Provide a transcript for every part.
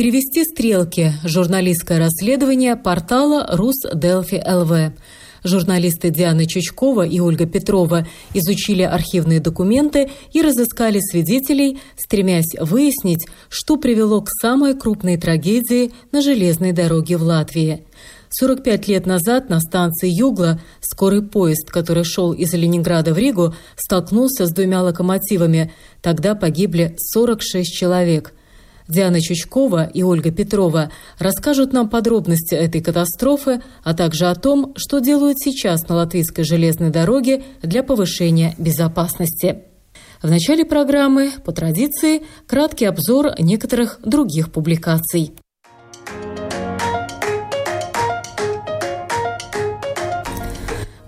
Перевести стрелки. Журналистское расследование портала «Рус ЛВ». Журналисты Диана Чучкова и Ольга Петрова изучили архивные документы и разыскали свидетелей, стремясь выяснить, что привело к самой крупной трагедии на железной дороге в Латвии. 45 лет назад на станции Югла скорый поезд, который шел из Ленинграда в Ригу, столкнулся с двумя локомотивами. Тогда погибли 46 человек – Диана Чучкова и Ольга Петрова расскажут нам подробности этой катастрофы, а также о том, что делают сейчас на латвийской железной дороге для повышения безопасности. В начале программы, по традиции, краткий обзор некоторых других публикаций.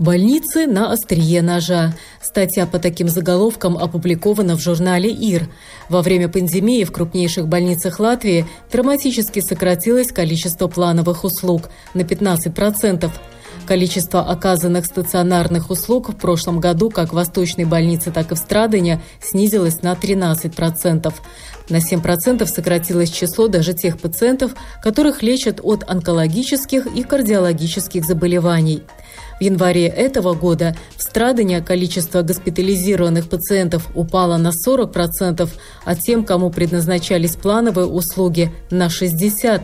Больницы на острие ножа. Статья по таким заголовкам опубликована в журнале «ИР». Во время пандемии в крупнейших больницах Латвии драматически сократилось количество плановых услуг на 15%. Количество оказанных стационарных услуг в прошлом году как в Восточной больнице, так и в Страдане снизилось на 13%. На 7% сократилось число даже тех пациентов, которых лечат от онкологических и кардиологических заболеваний. В январе этого года в Страдане количество госпитализированных пациентов упало на 40%, а тем, кому предназначались плановые услуги, на 60%.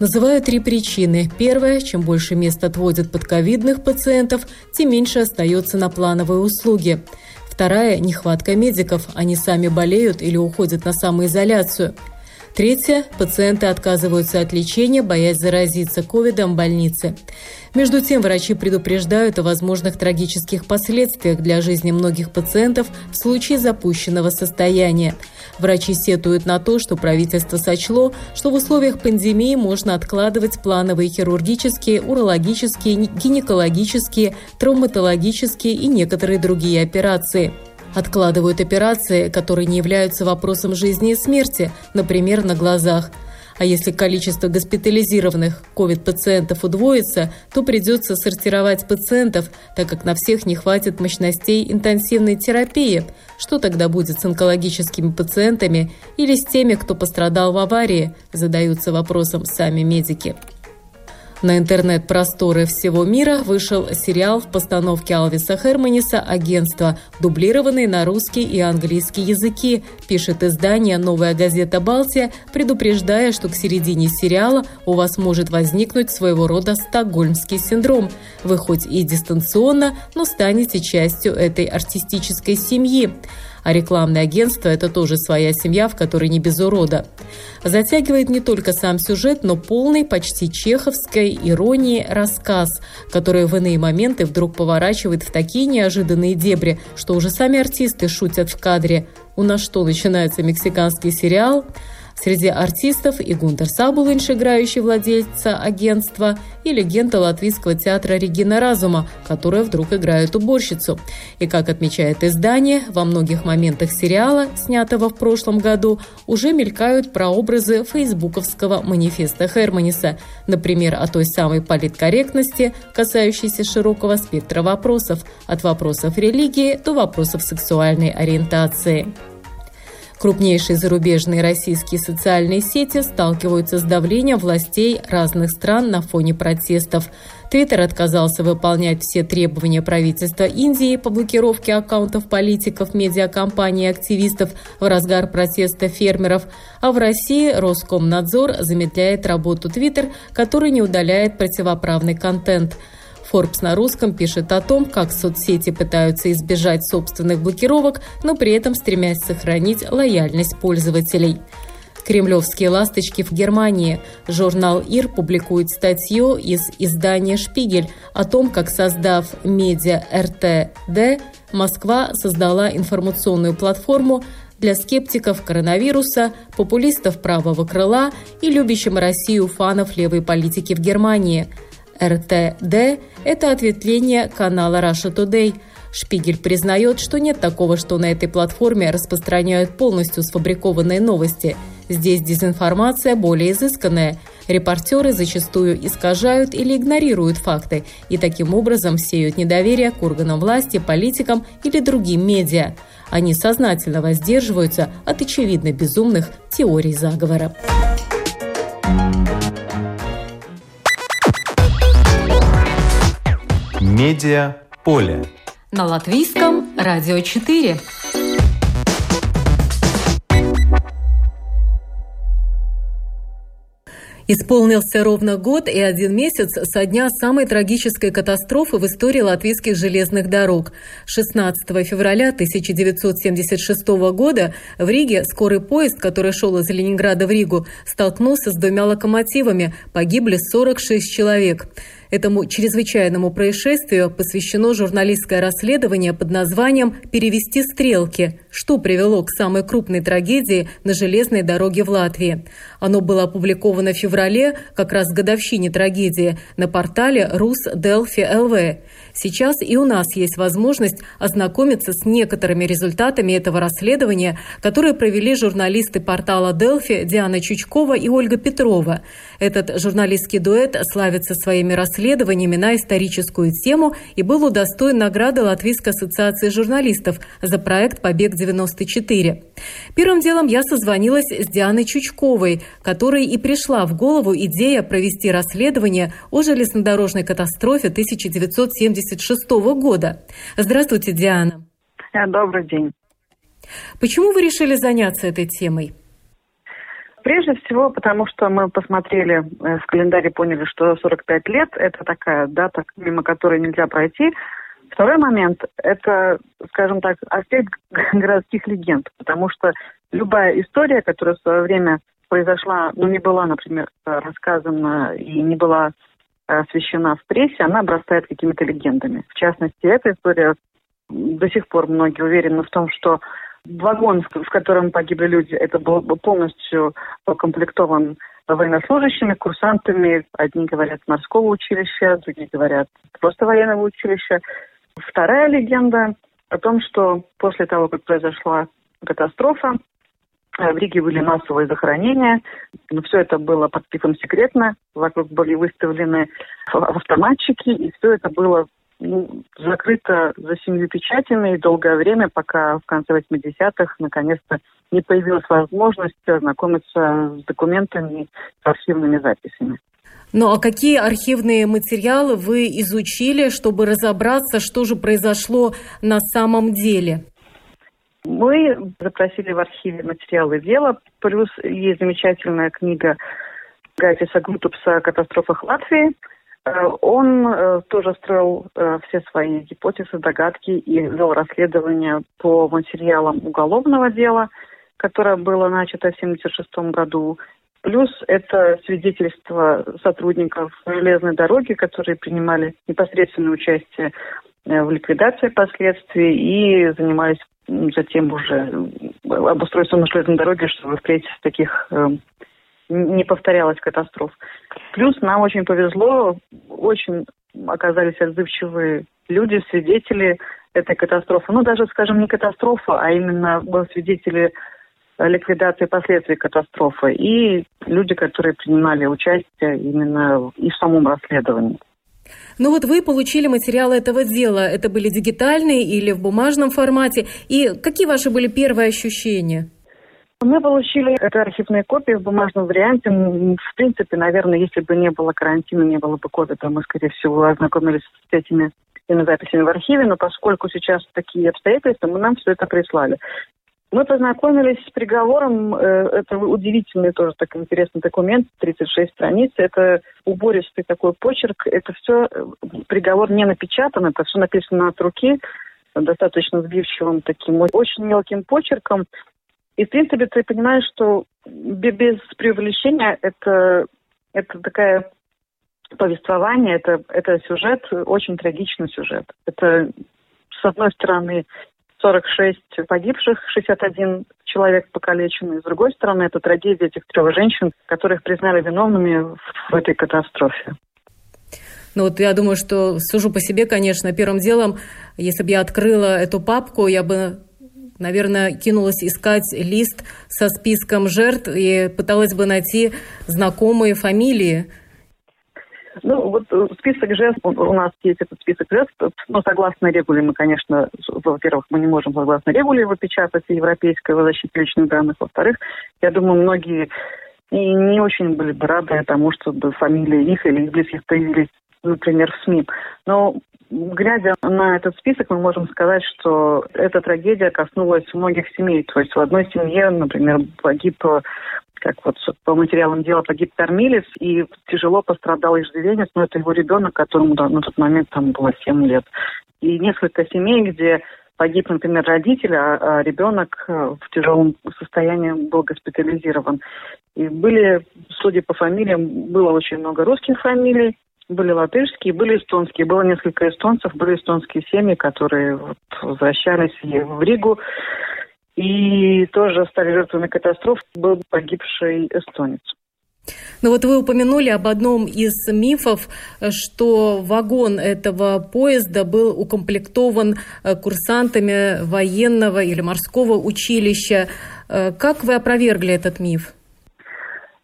Называю три причины. Первая – чем больше мест отводят под ковидных пациентов, тем меньше остается на плановые услуги. Вторая – нехватка медиков. Они сами болеют или уходят на самоизоляцию – Третье. Пациенты отказываются от лечения, боясь заразиться ковидом в больнице. Между тем, врачи предупреждают о возможных трагических последствиях для жизни многих пациентов в случае запущенного состояния. Врачи сетуют на то, что правительство сочло, что в условиях пандемии можно откладывать плановые хирургические, урологические, гинекологические, травматологические и некоторые другие операции откладывают операции, которые не являются вопросом жизни и смерти, например, на глазах. А если количество госпитализированных COVID-пациентов удвоится, то придется сортировать пациентов, так как на всех не хватит мощностей интенсивной терапии. Что тогда будет с онкологическими пациентами или с теми, кто пострадал в аварии, задаются вопросом сами медики. На интернет-просторы всего мира вышел сериал в постановке Алвиса Херманиса «Агентство», дублированный на русский и английский языки, пишет издание «Новая газета Балтия», предупреждая, что к середине сериала у вас может возникнуть своего рода стокгольмский синдром. Вы хоть и дистанционно, но станете частью этой артистической семьи. А рекламное агентство – это тоже своя семья, в которой не без урода. Затягивает не только сам сюжет, но полный почти чеховской иронии рассказ, который в иные моменты вдруг поворачивает в такие неожиданные дебри, что уже сами артисты шутят в кадре. У нас что, начинается мексиканский сериал? Среди артистов и Гунтер Сабулинш, играющий владельца агентства, и легенда латвийского театра Регина Разума, которая вдруг играет уборщицу. И, как отмечает издание, во многих моментах сериала, снятого в прошлом году, уже мелькают прообразы фейсбуковского манифеста Херманиса, например, о той самой политкорректности, касающейся широкого спектра вопросов, от вопросов религии до вопросов сексуальной ориентации. Крупнейшие зарубежные российские социальные сети сталкиваются с давлением властей разных стран на фоне протестов. Твиттер отказался выполнять все требования правительства Индии по блокировке аккаунтов политиков, медиакомпаний и активистов в разгар протеста фермеров. А в России Роскомнадзор замедляет работу Твиттер, который не удаляет противоправный контент – Forbes на русском пишет о том, как соцсети пытаются избежать собственных блокировок, но при этом стремясь сохранить лояльность пользователей. Кремлевские ласточки в Германии. Журнал ИР публикует статью из издания «Шпигель» о том, как, создав медиа РТД, Москва создала информационную платформу для скептиков коронавируса, популистов правого крыла и любящим Россию фанов левой политики в Германии. РТД – это ответвление канала Russia Today – Шпигель признает, что нет такого, что на этой платформе распространяют полностью сфабрикованные новости. Здесь дезинформация более изысканная. Репортеры зачастую искажают или игнорируют факты и таким образом сеют недоверие к органам власти, политикам или другим медиа. Они сознательно воздерживаются от очевидно безумных теорий заговора. Медиа поле на латвийском радио 4. Исполнился ровно год и один месяц со дня самой трагической катастрофы в истории латвийских железных дорог. 16 февраля 1976 года в Риге скорый поезд, который шел из Ленинграда в Ригу, столкнулся с двумя локомотивами. Погибли 46 человек. Этому чрезвычайному происшествию посвящено журналистское расследование под названием «Перевести стрелки», что привело к самой крупной трагедии на железной дороге в Латвии. Оно было опубликовано в феврале, как раз в годовщине трагедии, на портале «Рус Делфи ЛВ». Сейчас и у нас есть возможность ознакомиться с некоторыми результатами этого расследования, которые провели журналисты портала «Делфи» Диана Чучкова и Ольга Петрова. Этот журналистский дуэт славится своими расследованиями на историческую тему и был удостоен награды Латвийской ассоциации журналистов за проект «Побег-94». Первым делом я созвонилась с Дианой Чучковой, которой и пришла в голову идея провести расследование о железнодорожной катастрофе 1970 1976 года. Здравствуйте, Диана. Э, добрый день. Почему вы решили заняться этой темой? Прежде всего, потому что мы посмотрели э, в календаре, поняли, что 45 лет – это такая дата, мимо которой нельзя пройти. Второй момент – это, скажем так, аспект городских легенд, потому что любая история, которая в свое время произошла, ну, не была, например, рассказана и не была освещена в прессе, она обрастает какими-то легендами. В частности, эта история до сих пор многие уверены в том, что вагон, в котором погибли люди, это был полностью укомплектован военнослужащими, курсантами. Одни говорят морского училища, другие говорят просто военного училища. Вторая легенда о том, что после того, как произошла катастрофа, Э, в Риге были массовые захоронения, но все это было под пиком секретно. Вокруг были выставлены автоматчики, и все это было закрыто за семью печатями и долгое время, пока в конце 80-х наконец-то не появилась возможность ознакомиться с документами, с архивными записями. Ну а какие архивные материалы вы изучили, чтобы разобраться, что же произошло на самом деле? Мы запросили в архиве материалы дела, плюс есть замечательная книга Гайтиса Глутупса о катастрофах Латвии. Э, он э, тоже строил э, все свои гипотезы, догадки и вел расследование по материалам уголовного дела, которое было начато в 1976 году. Плюс это свидетельство сотрудников железной дороги, которые принимали непосредственное участие в ликвидации последствий и занимались затем уже обустройством на железной дороге, чтобы впредь таких не повторялось катастроф. Плюс нам очень повезло, очень оказались отзывчивые люди, свидетели этой катастрофы. Ну, даже, скажем, не катастрофа, а именно свидетели ликвидации последствий катастрофы и люди, которые принимали участие именно и в самом расследовании. Ну вот вы получили материалы этого дела. Это были дигитальные или в бумажном формате? И какие ваши были первые ощущения? Мы получили это архивные копии в бумажном варианте. В принципе, наверное, если бы не было карантина, не было бы ковида, мы, скорее всего, ознакомились с этими записями в архиве, но поскольку сейчас такие обстоятельства, мы нам все это прислали. Мы познакомились с приговором. Э, это удивительный тоже такой интересный документ, 36 страниц. Это убористый такой почерк. Это все, э, приговор не напечатан, это все написано от руки, достаточно сбивчивым таким, очень мелким почерком. И, в принципе, ты понимаешь, что без преувеличения это, это такая повествование, это, это сюжет, очень трагичный сюжет. Это, с одной стороны, 46 погибших, 61 человек покалеченный. С другой стороны, это трагедия этих трех женщин, которых признали виновными в этой катастрофе. Ну вот я думаю, что сужу по себе, конечно, первым делом, если бы я открыла эту папку, я бы наверное, кинулась искать лист со списком жертв и пыталась бы найти знакомые фамилии. Ну, вот э, список жертв, у нас есть этот список жертв, но согласно регуле мы, конечно, во-первых, мы не можем согласно регуле его печатать, Европейской о личных данных, во-вторых, я думаю, многие и не очень были бы рады тому, чтобы фамилии их или их близких появились например, в СМИ. Но глядя на этот список, мы можем сказать, что эта трагедия коснулась многих семей. То есть в одной семье, например, погиб как вот по материалам дела погиб кормилец, и тяжело пострадал иждивенец, но это его ребенок, которому на тот момент там было 7 лет. И несколько семей, где погиб, например, родитель, а, а ребенок в тяжелом состоянии был госпитализирован. И были, судя по фамилиям, было очень много русских фамилий, были латышские, были эстонские. Было несколько эстонцев, были эстонские семьи, которые вот возвращались в Ригу. И тоже стали жертвами катастроф. Был погибший эстонец. Ну вот вы упомянули об одном из мифов, что вагон этого поезда был укомплектован э, курсантами военного или морского училища. Э, как вы опровергли этот миф?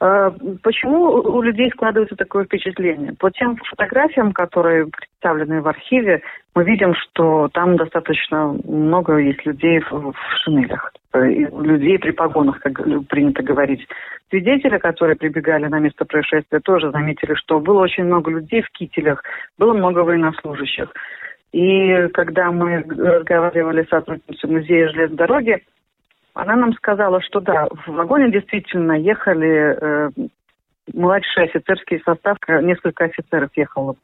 А, почему у людей складывается такое впечатление? По тем фотографиям, которые представлены в архиве, мы видим, что там достаточно много есть людей в, шинелях, э, людей при погонах, как принято говорить. Свидетели, которые прибегали на место происшествия, тоже заметили, что было очень много людей в кителях, было много военнослужащих. И когда мы разговаривали с сотрудницей музея железной дороги, она нам сказала, что да, в вагоне действительно ехали э, младший офицерский состав, несколько офицеров ехало.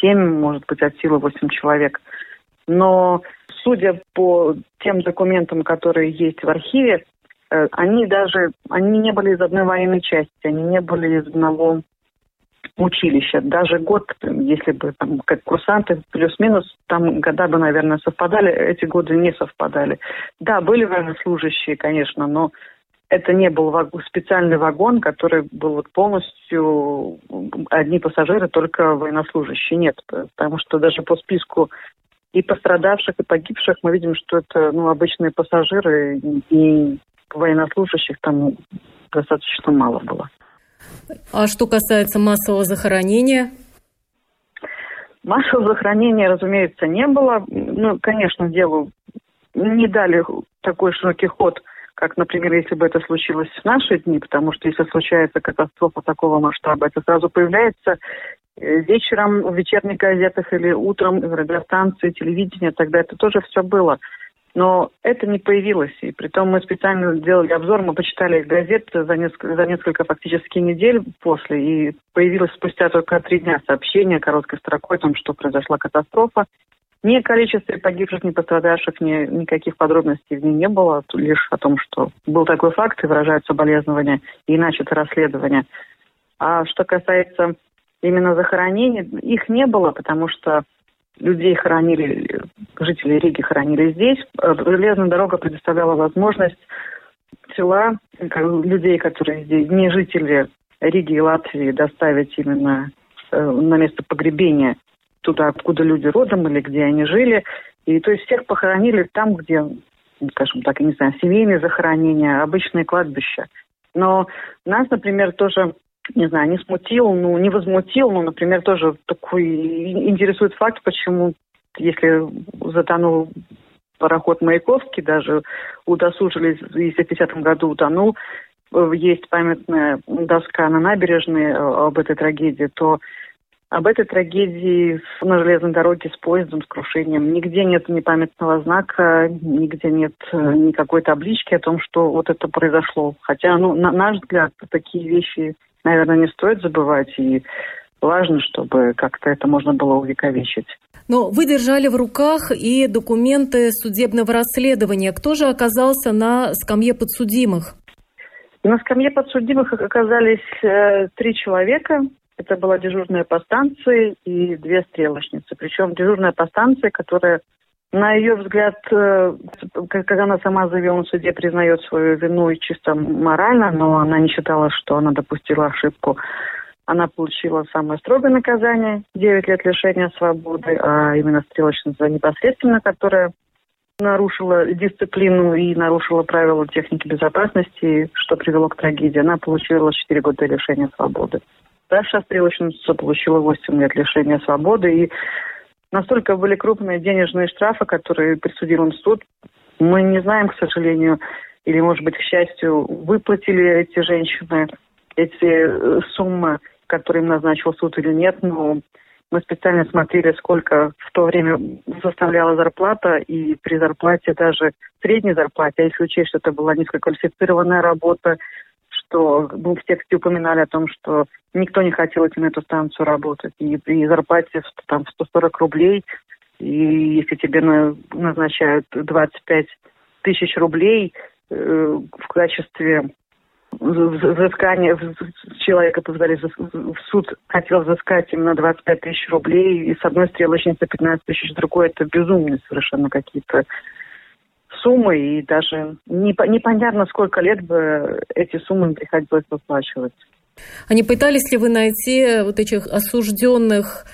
Семь, может быть, от силы восемь человек. Но судя по тем документам, которые есть в архиве, э, они даже, они не были из одной военной части, они не были из одного училища. Даже год, если бы там как курсанты плюс-минус, там года бы, наверное, совпадали, эти годы не совпадали. Да, были военнослужащие, конечно, но это не был специальный вагон, который был вот полностью одни пассажиры, только военнослужащие. Нет, потому что даже по списку и пострадавших, и погибших мы видим, что это ну, обычные пассажиры, и военнослужащих там достаточно мало было. А что касается массового захоронения? Массового захоронения, разумеется, не было. Ну, конечно, делу не дали такой широкий ход, как, например, если бы это случилось в наши дни, потому что если случается катастрофа такого масштаба, это сразу появляется э, вечером в вечерних газетах или утром в радиостанции, телевидении, тогда это тоже все было. Но это не появилось. И при том мы специально сделали обзор, мы почитали газеты за несколько, за несколько фактически недель после. И появилось спустя только три дня сообщение короткой строкой о том, что произошла катастрофа. Ни о количестве погибших, ни пострадавших, ни никаких подробностей в ней не было. Лишь о том, что был такой факт и выражают соболезнования, и начато расследование. А что касается именно захоронений, их не было, потому что людей хоронили, жители Риги хоронили здесь. Э, железная дорога предоставляла возможность тела людей, которые здесь, не жители Риги и Латвии, доставить именно э, на место погребения туда, откуда люди родом или где они жили. И то есть всех похоронили там, где, скажем так, я не знаю, семейные захоронения, обычные кладбища. Но нас, например, тоже не знаю, не смутил, ну, не возмутил, ну, например, тоже такой интересует факт, почему, если затонул пароход Маяковский, даже удосужились, в 50 году утонул, есть памятная доска на набережной э, об этой трагедии, то об этой трагедии на железной дороге с поездом, с крушением. Нигде нет ни памятного знака, нигде нет э, никакой таблички о том, что вот это произошло. Хотя, ну, на наш взгляд, такие вещи наверное, не стоит забывать. И важно, чтобы как-то это можно было увековечить. Но вы держали в руках и документы судебного расследования. Кто же оказался на скамье подсудимых? На скамье подсудимых оказались э, три человека. Это была дежурная по станции и две стрелочницы. Причем дежурная по станции, которая На ее взгляд, э, как она сама заявила на суде, признает свою вину и чисто морально, но она не считала, что она допустила ошибку. Она получила самое строгое наказание – 9 лет лишения свободы, а именно стрелочница непосредственно, которая нарушила дисциплину и нарушила правила техники безопасности, что привело к трагедии. Она получила 4 года лишения свободы. Старшая стрелочница получила 8 лет лишения свободы. И настолько были крупные денежные штрафы, которые присудил им суд. Мы не знаем, к сожалению, или, может быть, к счастью, выплатили эти женщины эти э, суммы, которые им назначил суд или нет, но мы специально смотрели, сколько в то время составляла зарплата, и при зарплате даже средней зарплате, а если учесть, что это была низкоквалифицированная работа, что мы в тексте упоминали о том, что никто не хотел идти на эту станцию работать. И при зарплате там, 140 рублей, и если тебе назначают 25 тысяч рублей э, в качестве взыскания человека позвали в суд хотел взыскать именно 25 тысяч рублей, и с одной стрелочницы 15 тысяч, с другой это безумные совершенно какие-то суммы, и даже непонятно, сколько лет бы эти суммы приходилось выплачивать. А не пытались ли вы найти вот этих осужденных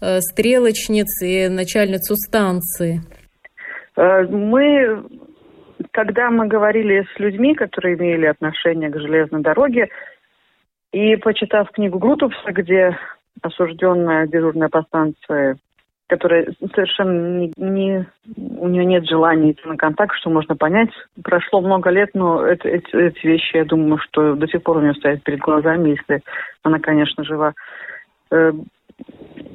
э, стрелочниц и начальницу станции? Э, мы, когда мы говорили с людьми, которые имели отношение к железной дороге, и почитав книгу Грутовса, где осужденная дежурная по станции которая совершенно не, не у нее нет желания идти на контакт, что можно понять. Прошло много лет, но это, эти, эти вещи, я думаю, что до сих пор у нее стоят перед глазами, если она, конечно, жива. Э,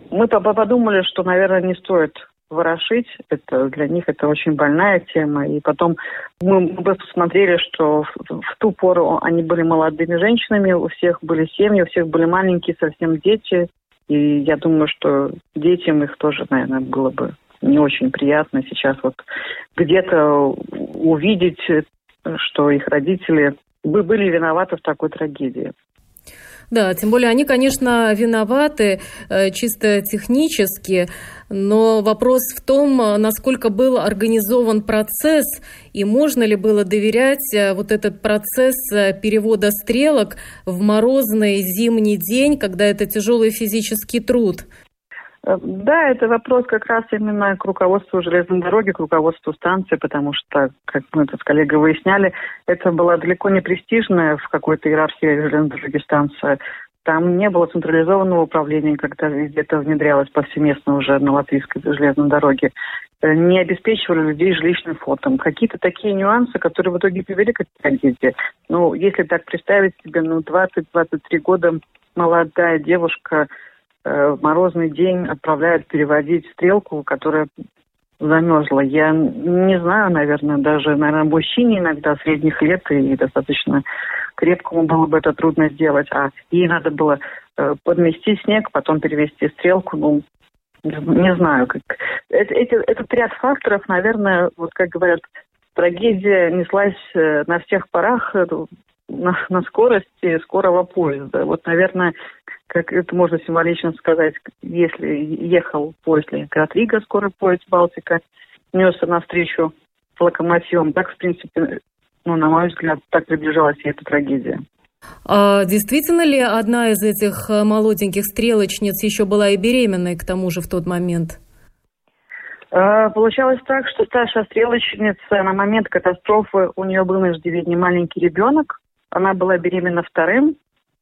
мы подумали, что, наверное, не стоит ворошить. Это для них это очень больная тема. И потом мы, мы посмотрели, что в, в ту пору они были молодыми женщинами, у всех были семьи, у всех были маленькие совсем дети. И я думаю, что детям их тоже, наверное, было бы не очень приятно сейчас вот где-то увидеть, что их родители были виноваты в такой трагедии. Да, тем более они, конечно, виноваты э, чисто технически, но вопрос в том, насколько был организован процесс и можно ли было доверять э, вот этот процесс э, перевода стрелок в морозный зимний день, когда это тяжелый физический труд. Да, это вопрос как раз именно к руководству железной дороги, к руководству станции, потому что, как мы это с коллегой выясняли, это была далеко не престижная в какой-то иерархии железной дороги станция. Там не было централизованного управления, когда везде это внедрялось повсеместно уже на латвийской железной дороге. Э, не обеспечивали людей жилищным фотом. Какие-то такие нюансы, которые в итоге привели к трагедии. Ну, если так представить себе, ну, 20-23 года молодая девушка э, в морозный день отправляют переводить стрелку, которая замерзла. Я не знаю, наверное, даже, наверное, мужчине иногда средних лет и достаточно крепкому было бы это трудно сделать, а ей надо было э, подмести снег, потом перевести стрелку, ну, не знаю, как... Это, этот ряд факторов, наверное, вот как говорят, трагедия неслась э, на всех парах. э, на, на скорости скорого поезда. Вот, наверное, как это можно символично сказать, если ехал поезд Ленинград Рига, скорый поезд Балтика, несся навстречу с локомотивом, так, в принципе, ну, на мой взгляд, так приближалась и эта трагедия. А действительно ли одна из этих э, молоденьких стрелочниц еще была и беременной к тому же в тот момент? А, получалось так, что старшая стрелочница на момент катастрофы у нее был на иждивении маленький ребенок. Она была беременна вторым.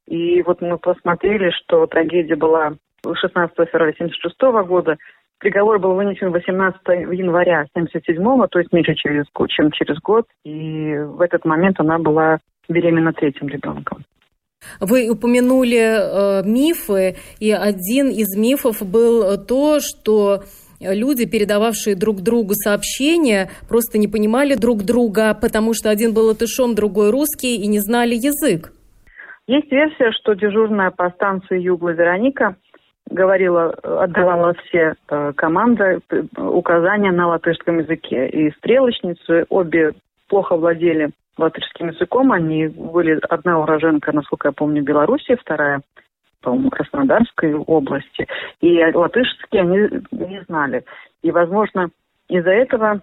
И вот мы посмотрели, что трагедия была 16 февраля 1976 года. Приговор был вынесен 18 января 1977, то есть меньше, через, чем через год. И в этот момент она была беременна третьим ребенком. Вы упомянули э, мифы, и один из мифов был то, что люди, передававшие друг другу сообщения, просто не понимали друг друга, потому что один был латышом, другой русский, и не знали язык. Есть версия, что дежурная по станции Югла Вероника – говорила, отдавала все э, команды, указания на латышском языке. И стрелочницы обе плохо владели латышским языком. Они были, одна уроженка, насколько я помню, Белоруссии, вторая, по-моему, Краснодарской области. И латышский они не знали. И, возможно, Из-за этого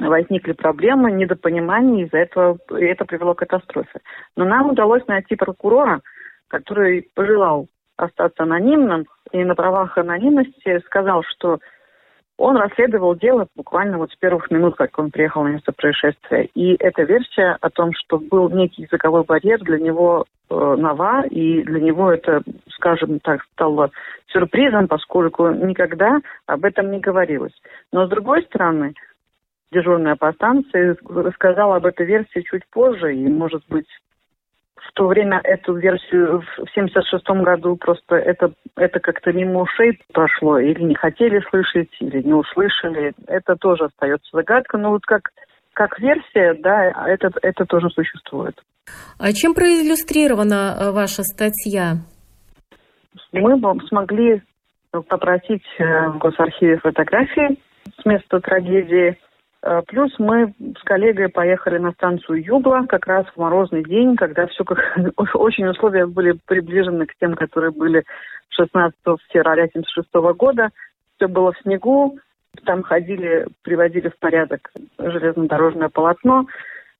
возникли проблемы, недопонимания, из-за этого и это привело к катастрофе. Но нам удалось найти прокурора, который пожелал остаться анонимным и на правах анонимности сказал, что он расследовал дело буквально вот с первых минут, как он приехал на место происшествия. И эта версия о том, что был некий языковой барьер, для него э, нова, и для него это, скажем так, стало сюрпризом, поскольку никогда об этом не говорилось. Но с другой стороны, дежурная по станции рассказала об этой версии чуть позже, и, может быть, в то время эту версию в 76 году просто это, это как-то мимо ушей прошло, или не хотели слышать, или не услышали. Это тоже остается загадкой. Но вот как, как версия, да, это, это тоже существует. А чем проиллюстрирована э, ваша статья? Мы смогли попросить э, в Госархиве фотографии с места трагедии плюс мы с коллегой поехали на станцию Югла как раз в морозный день, когда все как очень условия были приближены к тем, которые были 16 февраля 1976 года. Все было в снегу, там ходили, приводили в порядок железнодорожное полотно.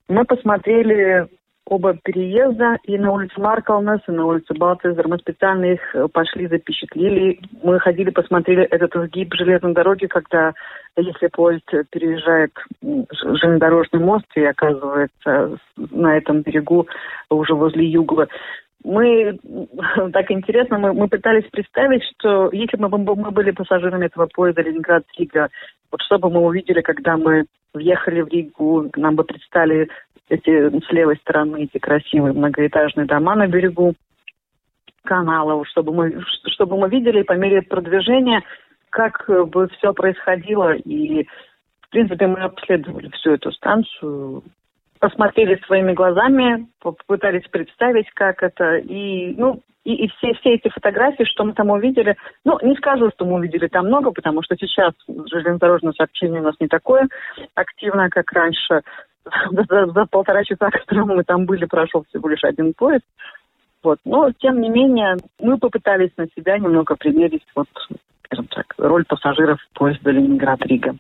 Мы посмотрели оба переезда и на улице Маркалнес, и на улице Балтезер. Мы специально их э, пошли, запечатлели. Мы ходили, посмотрели этот изгиб железной дороги, когда, если поезд переезжает железнодорожный мост и оказывается на этом берегу уже возле Югла, мы, так интересно, мы, мы пытались представить, что если бы мы, мы были пассажирами этого поезда Ленинград-Рига, вот что бы мы увидели, когда мы въехали в Ригу, нам бы предстали эти с левой стороны эти красивые многоэтажные дома на берегу канала, чтобы мы, чтобы мы видели по мере продвижения, как бы все происходило. И, в принципе, мы обследовали всю эту станцию, посмотрели своими глазами, попытались представить, как это. И, ну, и, и все, все эти фотографии, что мы там увидели, ну, не скажу, что мы увидели там много, потому что сейчас железнодорожное сообщение у нас не такое активное, как раньше. За, за полтора часа, которым мы там были, прошел всего лишь один поезд. Вот. Но, тем не менее, мы попытались на себя немного примерить, вот, скажем так, роль пассажиров поезда Ленинград-Рига.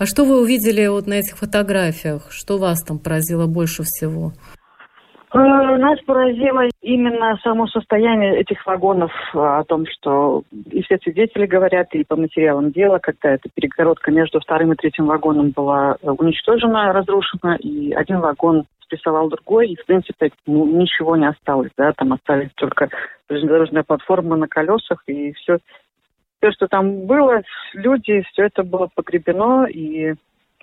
А что вы увидели вот на этих фотографиях? Что вас там поразило больше всего? Э, нас поразило именно само состояние этих вагонов, э, о том, что и все свидетели говорят, и по материалам дела, когда эта перегородка между вторым и третьим вагоном была э, уничтожена, разрушена, и один вагон спрессовал другой, и, в принципе, ну, ничего не осталось, да, там остались только железнодорожная платформа на колесах, и все, все, что там было, люди, все это было погребено, и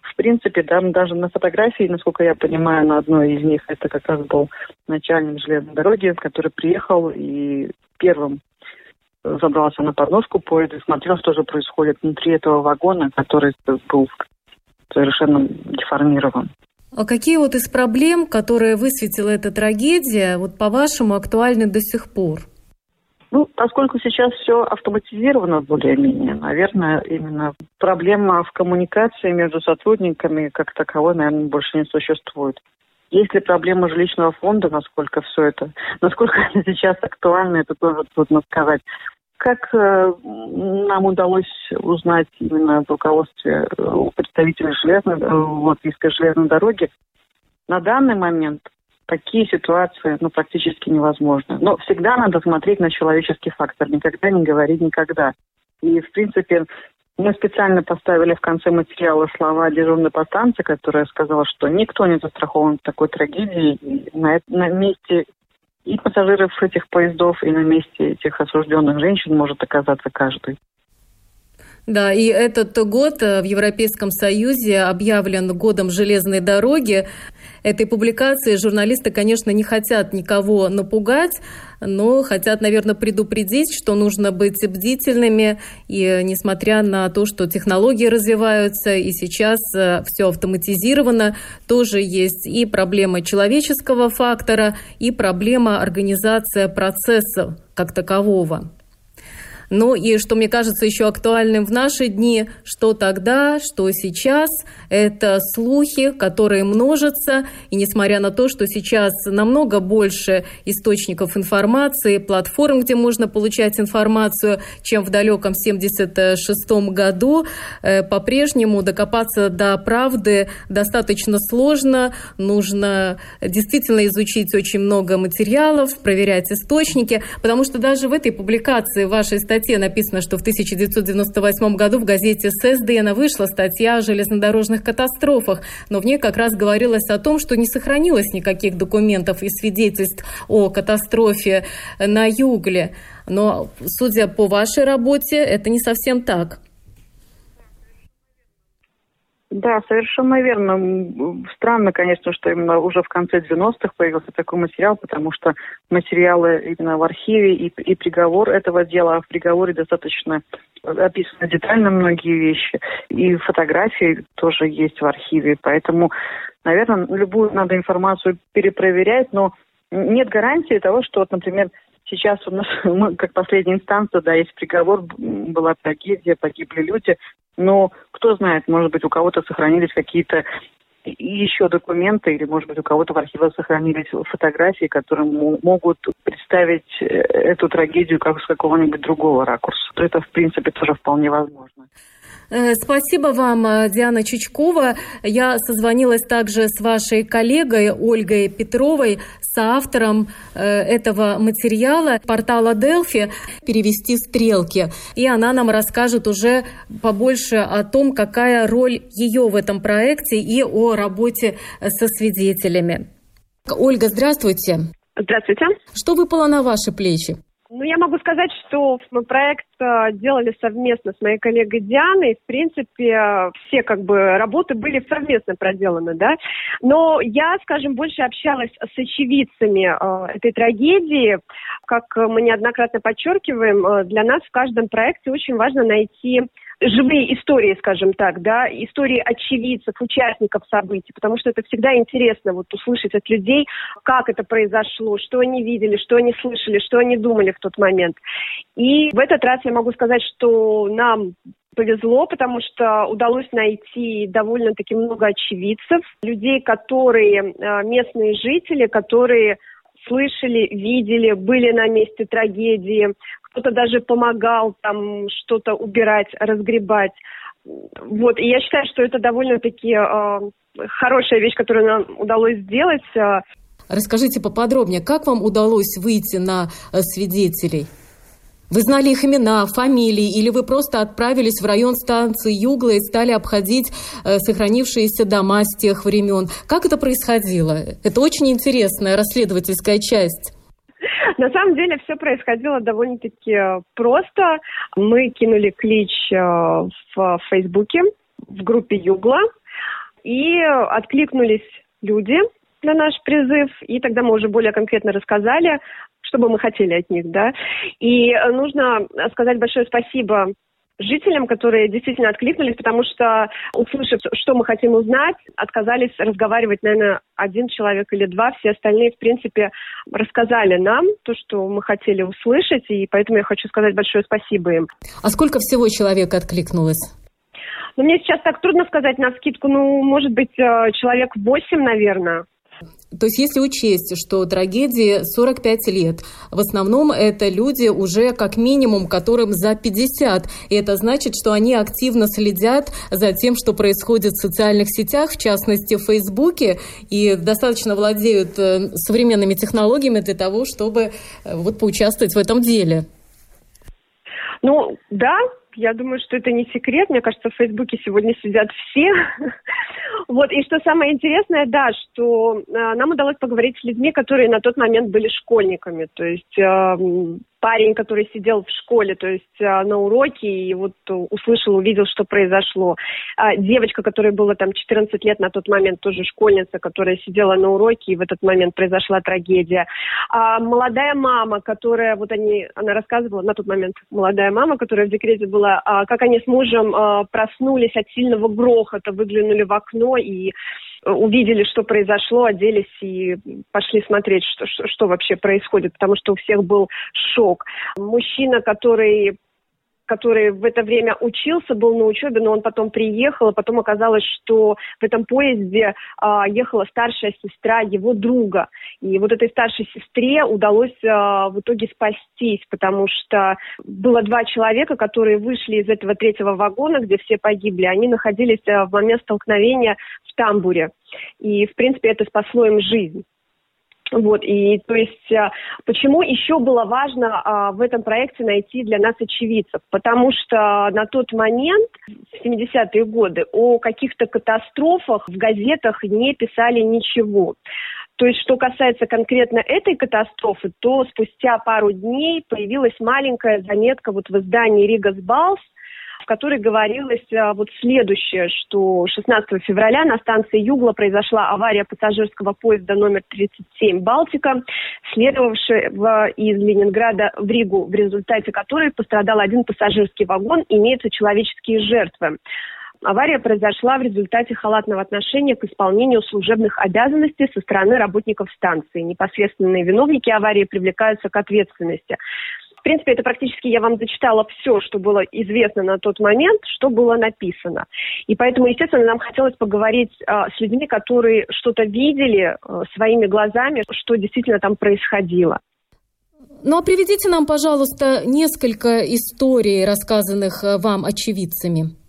в принципе, там даже на фотографии, насколько я понимаю, на одной из них это как раз был начальник железной дороги, который приехал и первым забрался на подножку поезда и смотрел, что же происходит внутри этого вагона, который был совершенно деформирован. А какие вот из проблем, которые высветила эта трагедия, вот по-вашему актуальны до сих пор? Ну, поскольку сейчас все автоматизировано более-менее, наверное, именно проблема в коммуникации между сотрудниками как таковой, наверное, больше не существует. Есть ли проблема жилищного фонда, насколько все это, насколько это сейчас актуально, это тоже трудно сказать. Как э, нам удалось узнать именно в руководстве э, у представителей железной, э, Латвийской железной дороги, на данный момент такие ситуации ну, практически невозможны. Но всегда надо смотреть на человеческий фактор, никогда не говорить никогда. И, в принципе, мы специально поставили в конце материала слова дежурной по станции, которая сказала, что никто не застрахован от такой трагедии. На, на месте и пассажиров этих поездов, и на месте этих осужденных женщин может оказаться каждый. Да, и этот год э, в Европейском Союзе объявлен годом железной дороги. Этой публикации журналисты, конечно, не хотят никого напугать, но хотят, наверное, предупредить, что нужно быть бдительными. И несмотря на то, что технологии развиваются, и сейчас э, все автоматизировано, тоже есть и проблема человеческого фактора, и проблема организации процессов как такового. Ну и что мне кажется еще актуальным в наши дни, что тогда, что сейчас, это слухи, которые множатся, и несмотря на то, что сейчас намного больше источников информации, платформ, где можно получать информацию, чем в далеком 76 году, э, по-прежнему докопаться до правды достаточно сложно, нужно действительно изучить очень много материалов, проверять источники, потому что даже в этой публикации вашей статьи статье написано, что в 1998 году в газете «ССДН» вышла статья о железнодорожных катастрофах, но в ней как раз говорилось о том, что не сохранилось никаких документов и свидетельств о катастрофе на Югле. Но, судя по вашей работе, это не совсем так. Да, совершенно верно. Странно, конечно, что именно уже в конце 90-х появился такой материал, потому что материалы именно в архиве и, и приговор этого дела, а в приговоре достаточно описаны детально многие вещи, и фотографии тоже есть в архиве, поэтому, наверное, любую надо информацию перепроверять, но нет гарантии того, что, вот, например, Сейчас у нас, мы, как последняя инстанция, да, есть приговор, была трагедия, погибли люди. Но кто знает, может быть, у кого-то сохранились какие-то еще документы, или, может быть, у кого-то в архивах сохранились фотографии, которые могут представить э, эту трагедию как с какого-нибудь другого ракурса. Это, в принципе, тоже вполне возможно. Э, спасибо вам, э, Диана Чучкова. Я созвонилась также с вашей коллегой Ольгой Петровой, соавтором э, этого материала портала Delphi «Перевести стрелки». И она нам расскажет уже побольше о том, какая роль ее в этом проекте и о работе со свидетелями. Ольга, здравствуйте. Здравствуйте. Что выпало на ваши плечи? Ну, я могу сказать, что мы проект э, делали совместно с моей коллегой Дианой. В принципе, все как бы работы были совместно проделаны, да. Но я, скажем, больше общалась с очевидцами э, этой трагедии. Как мы неоднократно подчеркиваем, э, для нас в каждом проекте очень важно найти живые истории, скажем так, да, истории очевидцев, участников событий, потому что это всегда интересно вот услышать от людей, как это произошло, что они видели, что они слышали, что они думали в тот момент. И в этот раз я могу сказать, что нам повезло, потому что удалось найти довольно-таки много очевидцев, людей, которые э, местные жители, которые слышали, видели, были на месте трагедии, кто-то даже помогал там что-то убирать, разгребать. Вот, и я считаю, что это довольно-таки э, хорошая вещь, которую нам удалось сделать. Э. Расскажите поподробнее, как вам удалось выйти на э, свидетелей? Вы знали их имена, фамилии, или вы просто отправились в район станции Югла и стали обходить э, сохранившиеся дома с тех времен? Как это происходило? Это очень интересная расследовательская часть. На самом деле все происходило довольно-таки э, просто. Мы кинули клич э, в Фейсбуке, в группе Югла, и откликнулись люди на наш призыв, и тогда мы уже более конкретно рассказали что бы мы хотели от них, да. И э, нужно сказать большое спасибо жителям, которые действительно откликнулись, потому что, услышав, что мы хотим узнать, отказались разговаривать, наверное, один человек или два. Все остальные, в принципе, рассказали нам то, что мы хотели услышать, и поэтому я хочу сказать большое спасибо им. А сколько всего человек откликнулось? Ну, мне сейчас так трудно сказать на скидку, ну, может быть, э, человек восемь, наверное. То есть если учесть, что трагедии 45 лет, в основном это люди уже как минимум, которым за 50. И это значит, что они активно следят за тем, что происходит в социальных сетях, в частности в Фейсбуке, и достаточно владеют э, современными технологиями для того, чтобы э, вот поучаствовать в этом деле. Ну, да, я думаю, что это не секрет. Мне кажется, в Фейсбуке сегодня сидят все. Вот, и что самое интересное, да, что э, нам удалось поговорить с людьми, которые на тот момент были школьниками. То есть э, парень, который сидел в школе, то есть э, на уроке, и вот услышал, увидел, что произошло. А девочка, которая была там 14 лет на тот момент, тоже школьница, которая сидела на уроке, и в этот момент произошла трагедия. А молодая мама, которая, вот они, она рассказывала, на тот момент молодая мама, которая в декрете была, а, как они с мужем а, проснулись от сильного грохота, выглянули в окно и увидели, что произошло, оделись и пошли смотреть, что, что, что вообще происходит, потому что у всех был шок. Мужчина, который который в это время учился, был на учебе, но он потом приехал, и потом оказалось, что в этом поезде а, ехала старшая сестра его друга. И вот этой старшей сестре удалось а, в итоге спастись, потому что было два человека, которые вышли из этого третьего вагона, где все погибли. Они находились а, в момент столкновения в тамбуре. И, в принципе, это спасло им жизнь. Вот, и то есть а, почему еще было важно а, в этом проекте найти для нас очевидцев? Потому что на тот момент, в 70-е годы, о каких-то катастрофах в газетах не писали ничего. То есть, что касается конкретно этой катастрофы, то спустя пару дней появилась маленькая заметка вот в издании «Ригас Балс», в которой говорилось а, вот следующее, что 16 февраля на станции Югла произошла авария пассажирского поезда номер 37 «Балтика», следовавшего из Ленинграда в Ригу, в результате которой пострадал один пассажирский вагон, имеются человеческие жертвы. Авария произошла в результате халатного отношения к исполнению служебных обязанностей со стороны работников станции. Непосредственные виновники аварии привлекаются к ответственности принципе, это практически я вам зачитала все, что было известно на тот момент, что было написано. И поэтому, естественно, нам хотелось поговорить а, с людьми, которые что-то видели а, своими глазами, что действительно там происходило. Ну а приведите нам, пожалуйста, несколько историй, рассказанных а, вам очевидцами.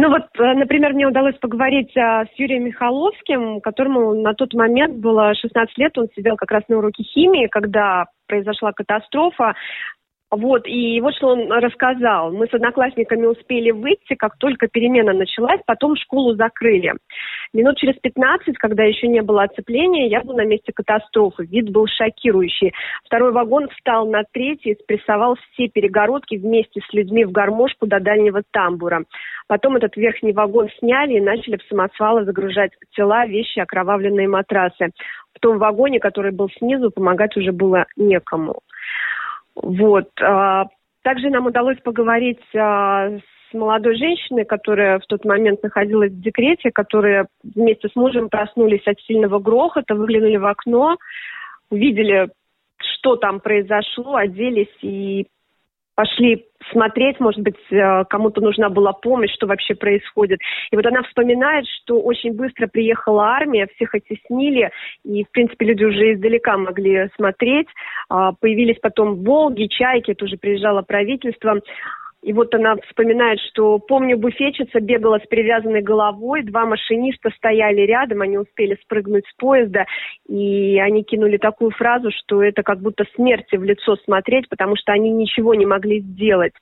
Ну вот, э, например, мне удалось поговорить а, с Юрием Михайловским, которому на тот момент было 16 лет, он сидел как раз на уроке химии, когда произошла катастрофа. Вот, и вот что он рассказал. Мы с одноклассниками успели выйти, как только перемена началась, потом школу закрыли. Минут через 15, когда еще не было оцепления, я был на месте катастрофы. Вид был шокирующий. Второй вагон встал на третий, спрессовал все перегородки вместе с людьми в гармошку до дальнего тамбура. Потом этот верхний вагон сняли и начали в самосвалы загружать тела, вещи, окровавленные матрасы. В том вагоне, который был снизу, помогать уже было некому. Вот. А, также нам удалось поговорить а, с молодой женщиной, которая в тот момент находилась в декрете, которые вместе с мужем проснулись от сильного грохота, выглянули в окно, увидели, что там произошло, оделись и пошли смотреть, может быть, э, кому-то нужна была помощь, что вообще происходит. И вот она вспоминает, что очень быстро приехала армия, всех оттеснили, и, в принципе, люди уже издалека могли смотреть. А, появились потом «Волги», «Чайки», тоже приезжало правительство. И вот она вспоминает, что помню, буфетчица бегала с привязанной головой, два машиниста стояли рядом, они успели спрыгнуть с поезда, и они кинули такую фразу, что это как будто смерти в лицо смотреть, потому что они ничего не могли сделать.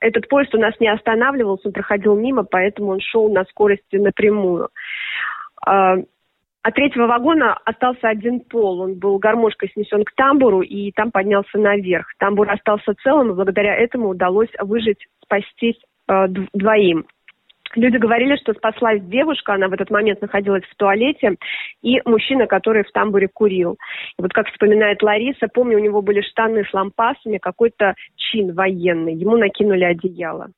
Этот поезд у нас не останавливался, он проходил мимо, поэтому он шел на скорости напрямую. А, третьего вагона остался один пол. Он был гармошкой снесен к тамбуру и там поднялся наверх. Тамбур остался целым, и благодаря этому удалось выжить, спастись э, двоим. Люди говорили, что спаслась девушка, она в этот момент находилась в туалете, и мужчина, который в тамбуре курил. И вот как вспоминает Лариса, помню, у него были штаны с лампасами, какой-то чин военный, ему накинули одеяло.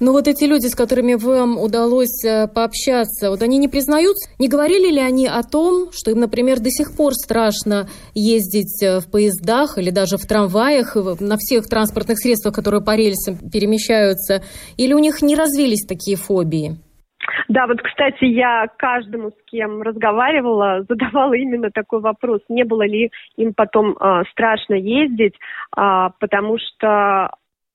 Но вот эти люди, с которыми вам удалось э, пообщаться, вот они не признают, не говорили ли они о том, что им, например, до сих пор страшно ездить э, в поездах или даже в трамваях, на всех транспортных средствах, которые по рельсам перемещаются, или у них не развились такие фобии? Да, вот, кстати, я каждому, с кем разговаривала, задавала именно такой вопрос, не было ли им потом э, страшно ездить, э, потому что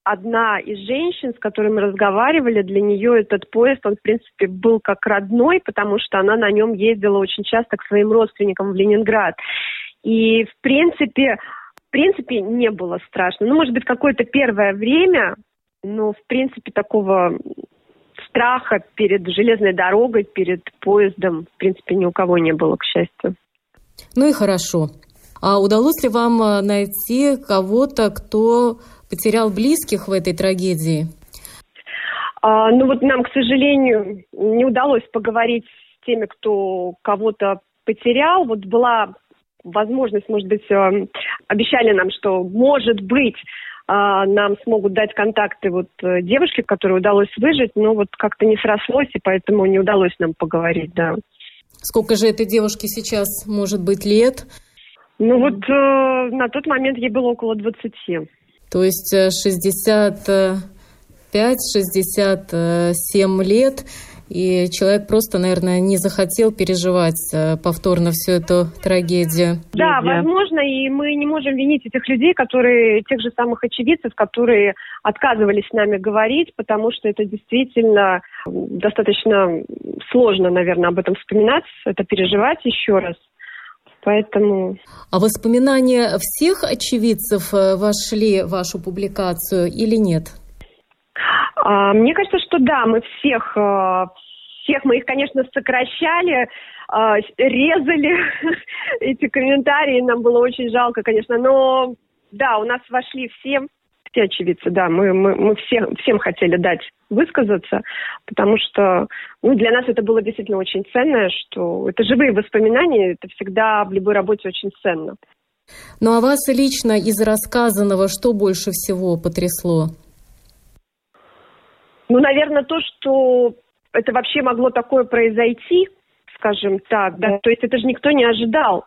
одна из женщин, с которой мы разговаривали, для нее этот поезд, он, в принципе, был как родной, потому что она на нем ездила очень часто к своим родственникам в Ленинград. И, в принципе, в принципе, не было страшно. Ну, может быть, какое-то первое время, но, в принципе, такого страха перед железной дорогой, перед поездом, в принципе, ни у кого не было, к счастью. Ну и хорошо. А удалось ли вам э, найти кого-то, кто потерял близких в этой трагедии? А, ну вот нам, к сожалению, не удалось поговорить с теми, кто кого-то потерял. Вот была возможность, может быть, э, обещали нам, что, может быть, э, нам смогут дать контакты вот девушки, которой удалось выжить, но вот как-то не срослось, и поэтому не удалось нам поговорить, да. Сколько же этой девушке сейчас может быть лет? Ну вот э, на тот момент ей было около 20. То есть 65-67 лет и человек просто, наверное, не захотел переживать э, повторно всю эту трагедию. Да, возможно, и мы не можем винить этих людей, которые, тех же самых очевидцев, которые отказывались с нами говорить, потому что это действительно достаточно сложно, наверное, об этом вспоминать, это переживать еще раз. Поэтому... А воспоминания всех очевидцев э, вошли в вашу публикацию или нет? А, мне кажется, что да, мы всех, э, всех мы их, конечно, сокращали, а, резали. Эти комментарии, нам было очень жалко, конечно, но да, у нас вошли все, все очевидцы, да, мы, мы, мы всем, всем хотели дать высказаться, потому что ну, для нас это было действительно очень ценно, что это живые воспоминания, это всегда в любой работе очень ценно. Ну а вас лично из рассказанного что больше всего потрясло? Ну, наверное, то, что это вообще могло такое произойти, скажем так, да, то есть это же никто не ожидал.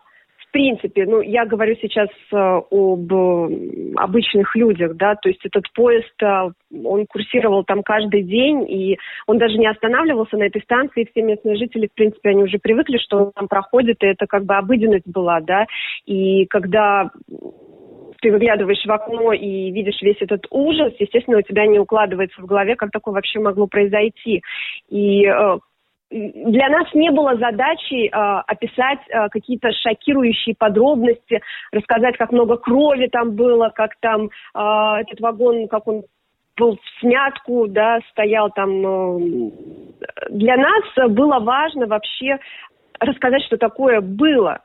В принципе, ну, я говорю сейчас э, об обычных людях, да, то есть этот поезд, э, он курсировал там каждый день, и он даже не останавливался на этой станции, все местные жители, в принципе, они уже привыкли, что он там проходит, и это как бы обыденность была, да, и когда ты выглядываешь в окно и видишь весь этот ужас, естественно, у тебя не укладывается в голове, как такое вообще могло произойти. И э, для нас не было задачи э, описать э, какие-то шокирующие подробности, рассказать, как много крови там было, как там э, этот вагон, как он был в смятку, да, стоял там. Для нас было важно вообще рассказать, что такое было.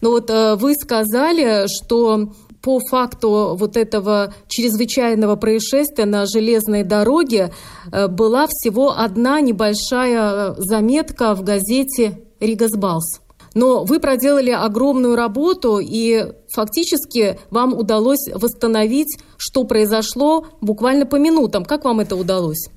Ну вот э, вы сказали, что по факту вот этого чрезвычайного происшествия на железной дороге э, была всего одна небольшая э, заметка в газете «Ригасбалс». Но вы проделали огромную работу, и фактически вам удалось восстановить, что произошло буквально по минутам. Как вам это удалось?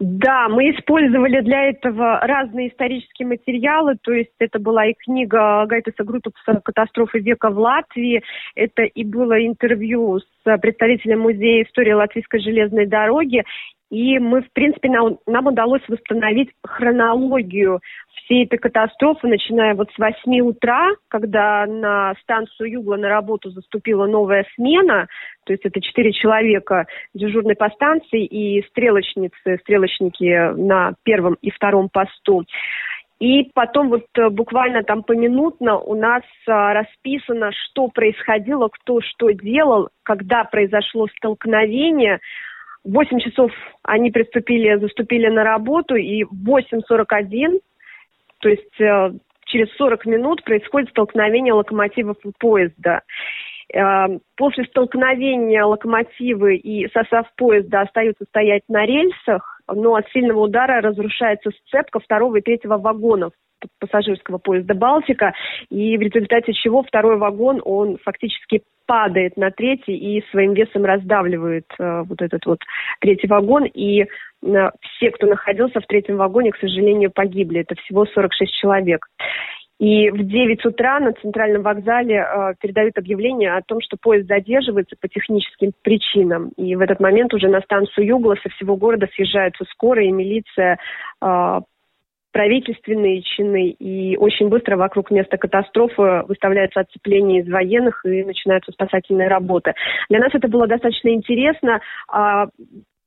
Да, мы использовали для этого разные исторические материалы, то есть это была и книга Гайтеса Грутупса «Катастрофы века в Латвии», это и было интервью с представителем Музея истории Латвийской железной дороги, и мы, в принципе, нам, нам удалось восстановить хронологию всей этой катастрофы, начиная вот с 8 утра, когда на станцию Югла на работу заступила новая смена, то есть это четыре человека дежурной по станции и стрелочницы, стрелочники на первом и втором посту. И потом вот э, буквально там поминутно у нас а, расписано, что происходило, кто что делал, когда произошло столкновение. В 8 часов они приступили, заступили на работу, и в 8.41 то есть э, через 40 минут происходит столкновение локомотивов и поезда. Э, после столкновения локомотивы и состав поезда остаются стоять на рельсах, но от сильного удара разрушается сцепка второго и третьего вагонов пассажирского поезда «Балтика», и в результате чего второй вагон, он фактически падает на третий и своим весом раздавливает э, вот этот вот третий вагон, и э, все, кто находился в третьем вагоне, к сожалению, погибли. Это всего 46 человек. И в 9 утра на центральном вокзале э, передают объявление о том, что поезд задерживается по техническим причинам. И в этот момент уже на станцию Югла со всего города съезжаются скорая и милиция э, правительственные чины, и очень быстро вокруг места катастрофы выставляется оцепление из военных и начинаются спасательные работы. Для нас это было достаточно интересно. А,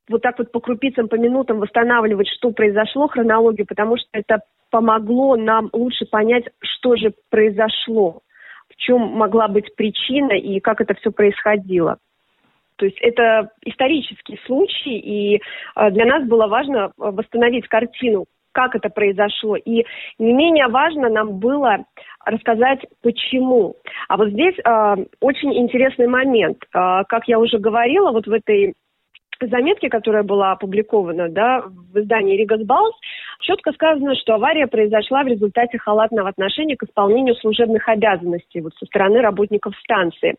вот так вот по крупицам, по минутам восстанавливать, что произошло, хронологию, потому что это помогло нам лучше понять, что же произошло, в чем могла быть причина и как это все происходило. То есть это исторический случай, и а, для нас было важно восстановить картину, как это произошло. И не менее важно нам было рассказать, почему. А вот здесь э, очень интересный момент. Э, как я уже говорила, вот в этой заметке, которая была опубликована да, в издании «Ригасбаус», четко сказано, что авария произошла в результате халатного отношения к исполнению служебных обязанностей вот, со стороны работников станции.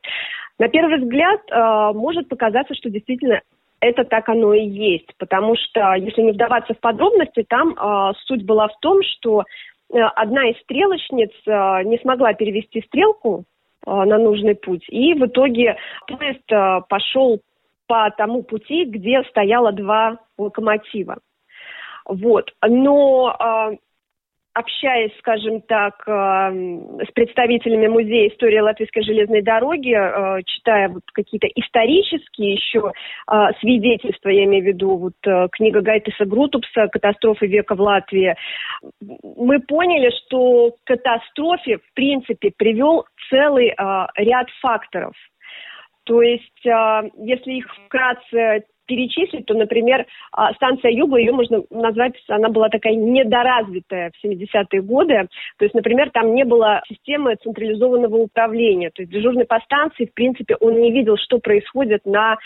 На первый взгляд э, может показаться, что действительно это так оно и есть, потому что, если не вдаваться в подробности, там э, суть была в том, что э, одна из стрелочниц э, не смогла перевести стрелку на нужный путь. И в итоге поезд пошел по тому пути, где стояло два локомотива. Вот. Но общаясь, скажем так, с представителями Музея истории Латвийской железной дороги, читая вот какие-то исторические еще свидетельства, я имею в виду вот э, книга Гайтеса Грутупса «Катастрофы века в Латвии», мы поняли, что к катастрофе, в принципе, привел целый ряд факторов. То есть, если их вкратце перечислить, то, например, а, станция Юга, ее можно назвать, она была такая недоразвитая в 70-е годы. То есть, например, там не было системы централизованного управления. То есть дежурный по станции, в принципе, он не видел, что происходит на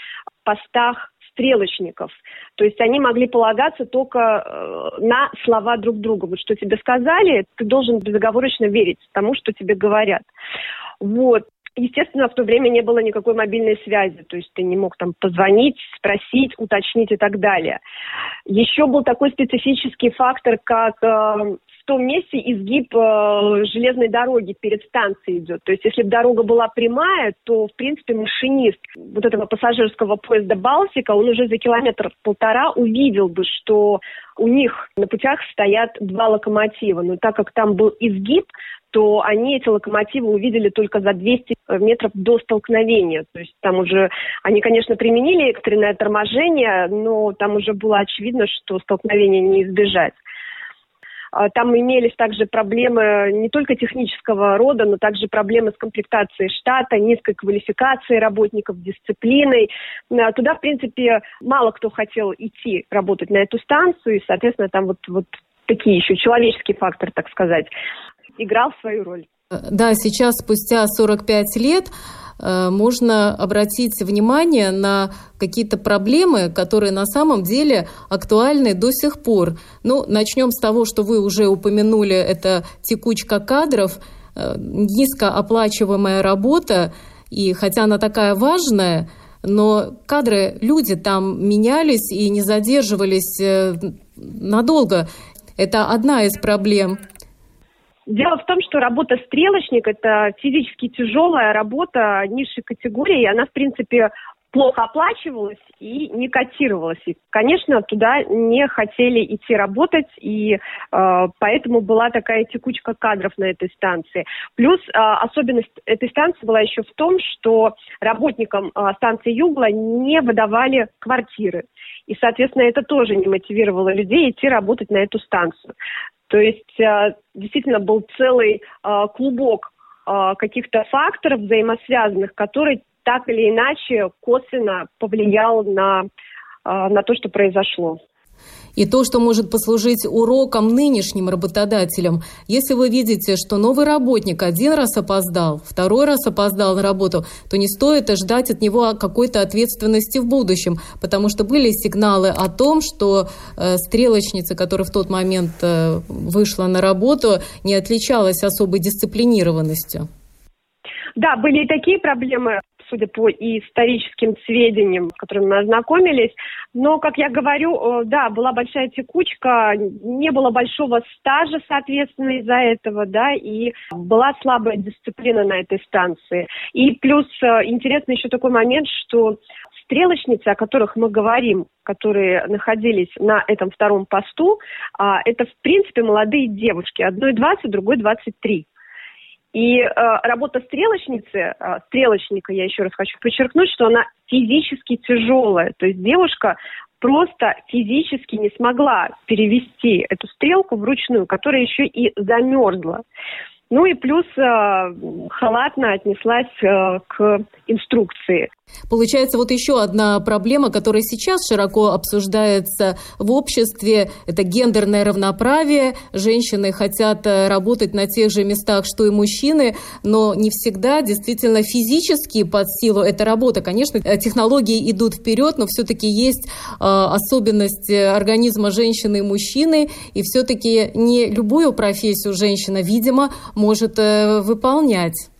постах стрелочников. То есть они могли полагаться только э, на слова друг друга. Вот что тебе сказали, ты должен безоговорочно верить тому, что тебе говорят. Вот. Естественно, в то время не было никакой мобильной связи, то есть ты не мог там позвонить, спросить, уточнить и так далее. Еще был такой специфический фактор, как э, том месте изгиб э, железной дороги перед станцией идет. То есть если бы дорога была прямая, то, в принципе, машинист вот этого пассажирского поезда «Балтика», он уже за километр-полтора увидел бы, что у них на путях стоят два локомотива. Но так как там был изгиб, то они эти локомотивы увидели только за 200 метров до столкновения. То есть там уже, они, конечно, применили экстренное торможение, но там уже было очевидно, что столкновения не избежать. А, там имелись также проблемы не только технического рода, но также проблемы с комплектацией штата, низкой квалификацией работников, дисциплиной. А, туда, в принципе, мало кто хотел идти работать на эту станцию, и, соответственно, там вот, вот такие еще человеческий фактор, так сказать играл свою роль. Да, сейчас, спустя 45 лет, э, можно обратить внимание на какие-то проблемы, которые на самом деле актуальны до сих пор. Ну, начнем с того, что вы уже упомянули, это текучка кадров, э, низкооплачиваемая работа, и хотя она такая важная, но кадры, люди там менялись и не задерживались э, надолго. Это одна из проблем. Дело в том, что работа стрелочник – это физически тяжелая работа низшей категории, и она, в принципе, плохо оплачивалась и не котировалась. И, конечно, туда не хотели идти работать, и э, поэтому была такая текучка кадров на этой станции. Плюс э, особенность этой станции была еще в том, что работникам э, станции Югла не выдавали квартиры. И, соответственно, это тоже не мотивировало людей идти работать на эту станцию. То есть э, действительно был целый э, клубок э, каких-то факторов взаимосвязанных, который так или иначе косвенно повлиял на, на то, что произошло и то, что может послужить уроком нынешним работодателям. Если вы видите, что новый работник один раз опоздал, второй раз опоздал на работу, то не стоит ждать от него какой-то ответственности в будущем, потому что были сигналы о том, что э, стрелочница, которая в тот момент э, вышла на работу, не отличалась особой дисциплинированностью. Да, были и такие проблемы судя по историческим сведениям, с которыми мы ознакомились. Но, как я говорю, э, да, была большая текучка, не было большого стажа, соответственно, из-за этого, да, и была слабая дисциплина на этой станции. И плюс э, интересный еще такой момент, что стрелочницы, о которых мы говорим, которые находились на этом втором посту, а, это, в принципе, молодые девушки. Одной 20, другой 23. И э, работа стрелочницы, э, стрелочника, я еще раз хочу подчеркнуть, что она физически тяжелая. То есть девушка просто физически не смогла перевести эту стрелку вручную, которая еще и замерзла. Ну и плюс э, халатно отнеслась э, к инструкции. Получается, вот еще одна проблема, которая сейчас широко обсуждается в обществе, это гендерное равноправие. Женщины хотят э, работать на тех же местах, что и мужчины, но не всегда действительно физически под силу эта работа. Конечно, э, технологии идут вперед, но все-таки есть э, особенность организма женщины и мужчины, и все-таки не любую профессию женщина, видимо, может э, выполнять.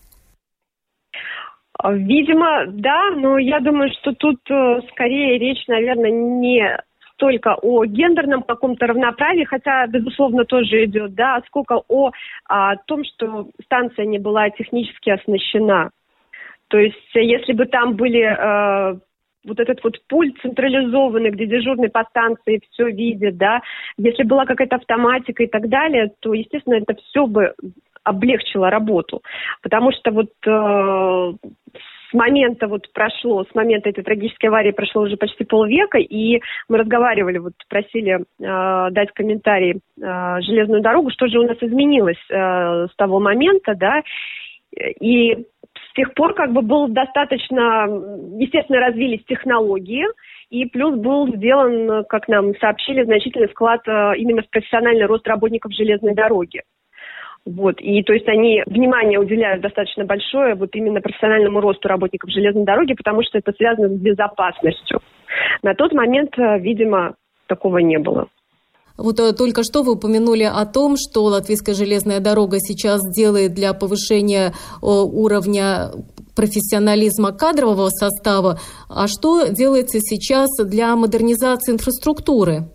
Видимо, да, но я думаю, что тут э, скорее речь, наверное, не столько о гендерном каком-то равноправии, хотя, безусловно, тоже идет, да, сколько о, о том, что станция не была технически оснащена. То есть, если бы там были э, вот этот вот пульт централизованный, где дежурный по станции все видит, да, если была какая-то автоматика и так далее, то, естественно, это все бы облегчило работу. Потому что вот э, с момента вот прошло, с момента этой трагической аварии прошло уже почти полвека, и мы разговаривали, вот просили э, дать комментарий э, железную дорогу, что же у нас изменилось э, с того момента, да, и с тех пор как бы был достаточно, естественно, развились технологии, и плюс был сделан, как нам сообщили, значительный вклад э, именно в профессиональный рост работников железной дороги. Вот. И то есть они внимание уделяют достаточно большое вот именно профессиональному росту работников железной дороги, потому что это связано с безопасностью. На тот момент, э, видимо, такого не было. Вот э, только что вы упомянули о том, что Латвийская железная дорога сейчас делает для повышения уровня профессионализма кадрового состава. А что делается сейчас для модернизации инфраструктуры?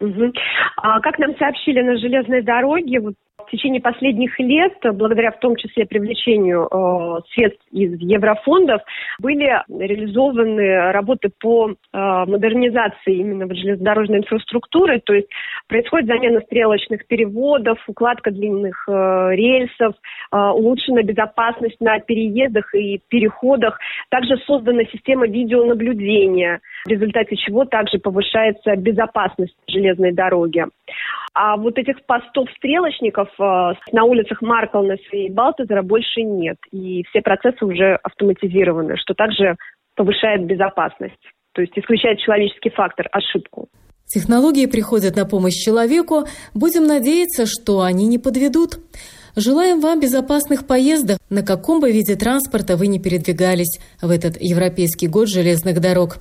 Угу. А, как нам сообщили на железной дороге, вот в течение последних лет, благодаря в том числе привлечению э, средств из еврофондов, были реализованы работы по э, модернизации именно железнодорожной инфраструктуры, то есть происходит замена стрелочных переводов, укладка длинных э, рельсов, э, улучшена безопасность на переездах и переходах, также создана система видеонаблюдения, в результате чего также повышается безопасность железной дороги. А вот этих постов стрелочников э, на улицах Марклнес и Балтезера больше нет. И все процессы уже автоматизированы, что также повышает безопасность. То есть исключает человеческий фактор, ошибку. Технологии приходят на помощь человеку. Будем надеяться, что они не подведут. Желаем вам безопасных поездок, на каком бы виде транспорта вы не передвигались в этот Европейский год железных дорог.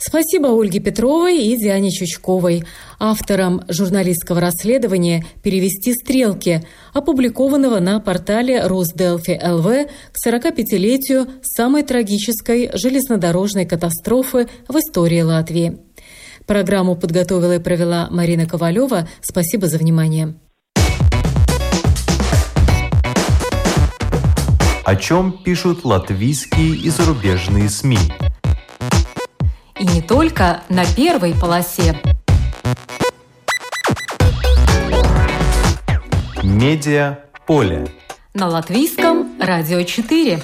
Спасибо Ольге Петровой и Диане Чучковой, авторам журналистского расследования «Перевести стрелки», опубликованного на портале Росделфи ЛВ к 45-летию самой трагической железнодорожной катастрофы в истории Латвии. Программу подготовила и провела Марина Ковалева. Спасибо за внимание. о чем пишут латвийские и зарубежные СМИ. И не только на первой полосе. Медиа поле. На латвийском радио 4.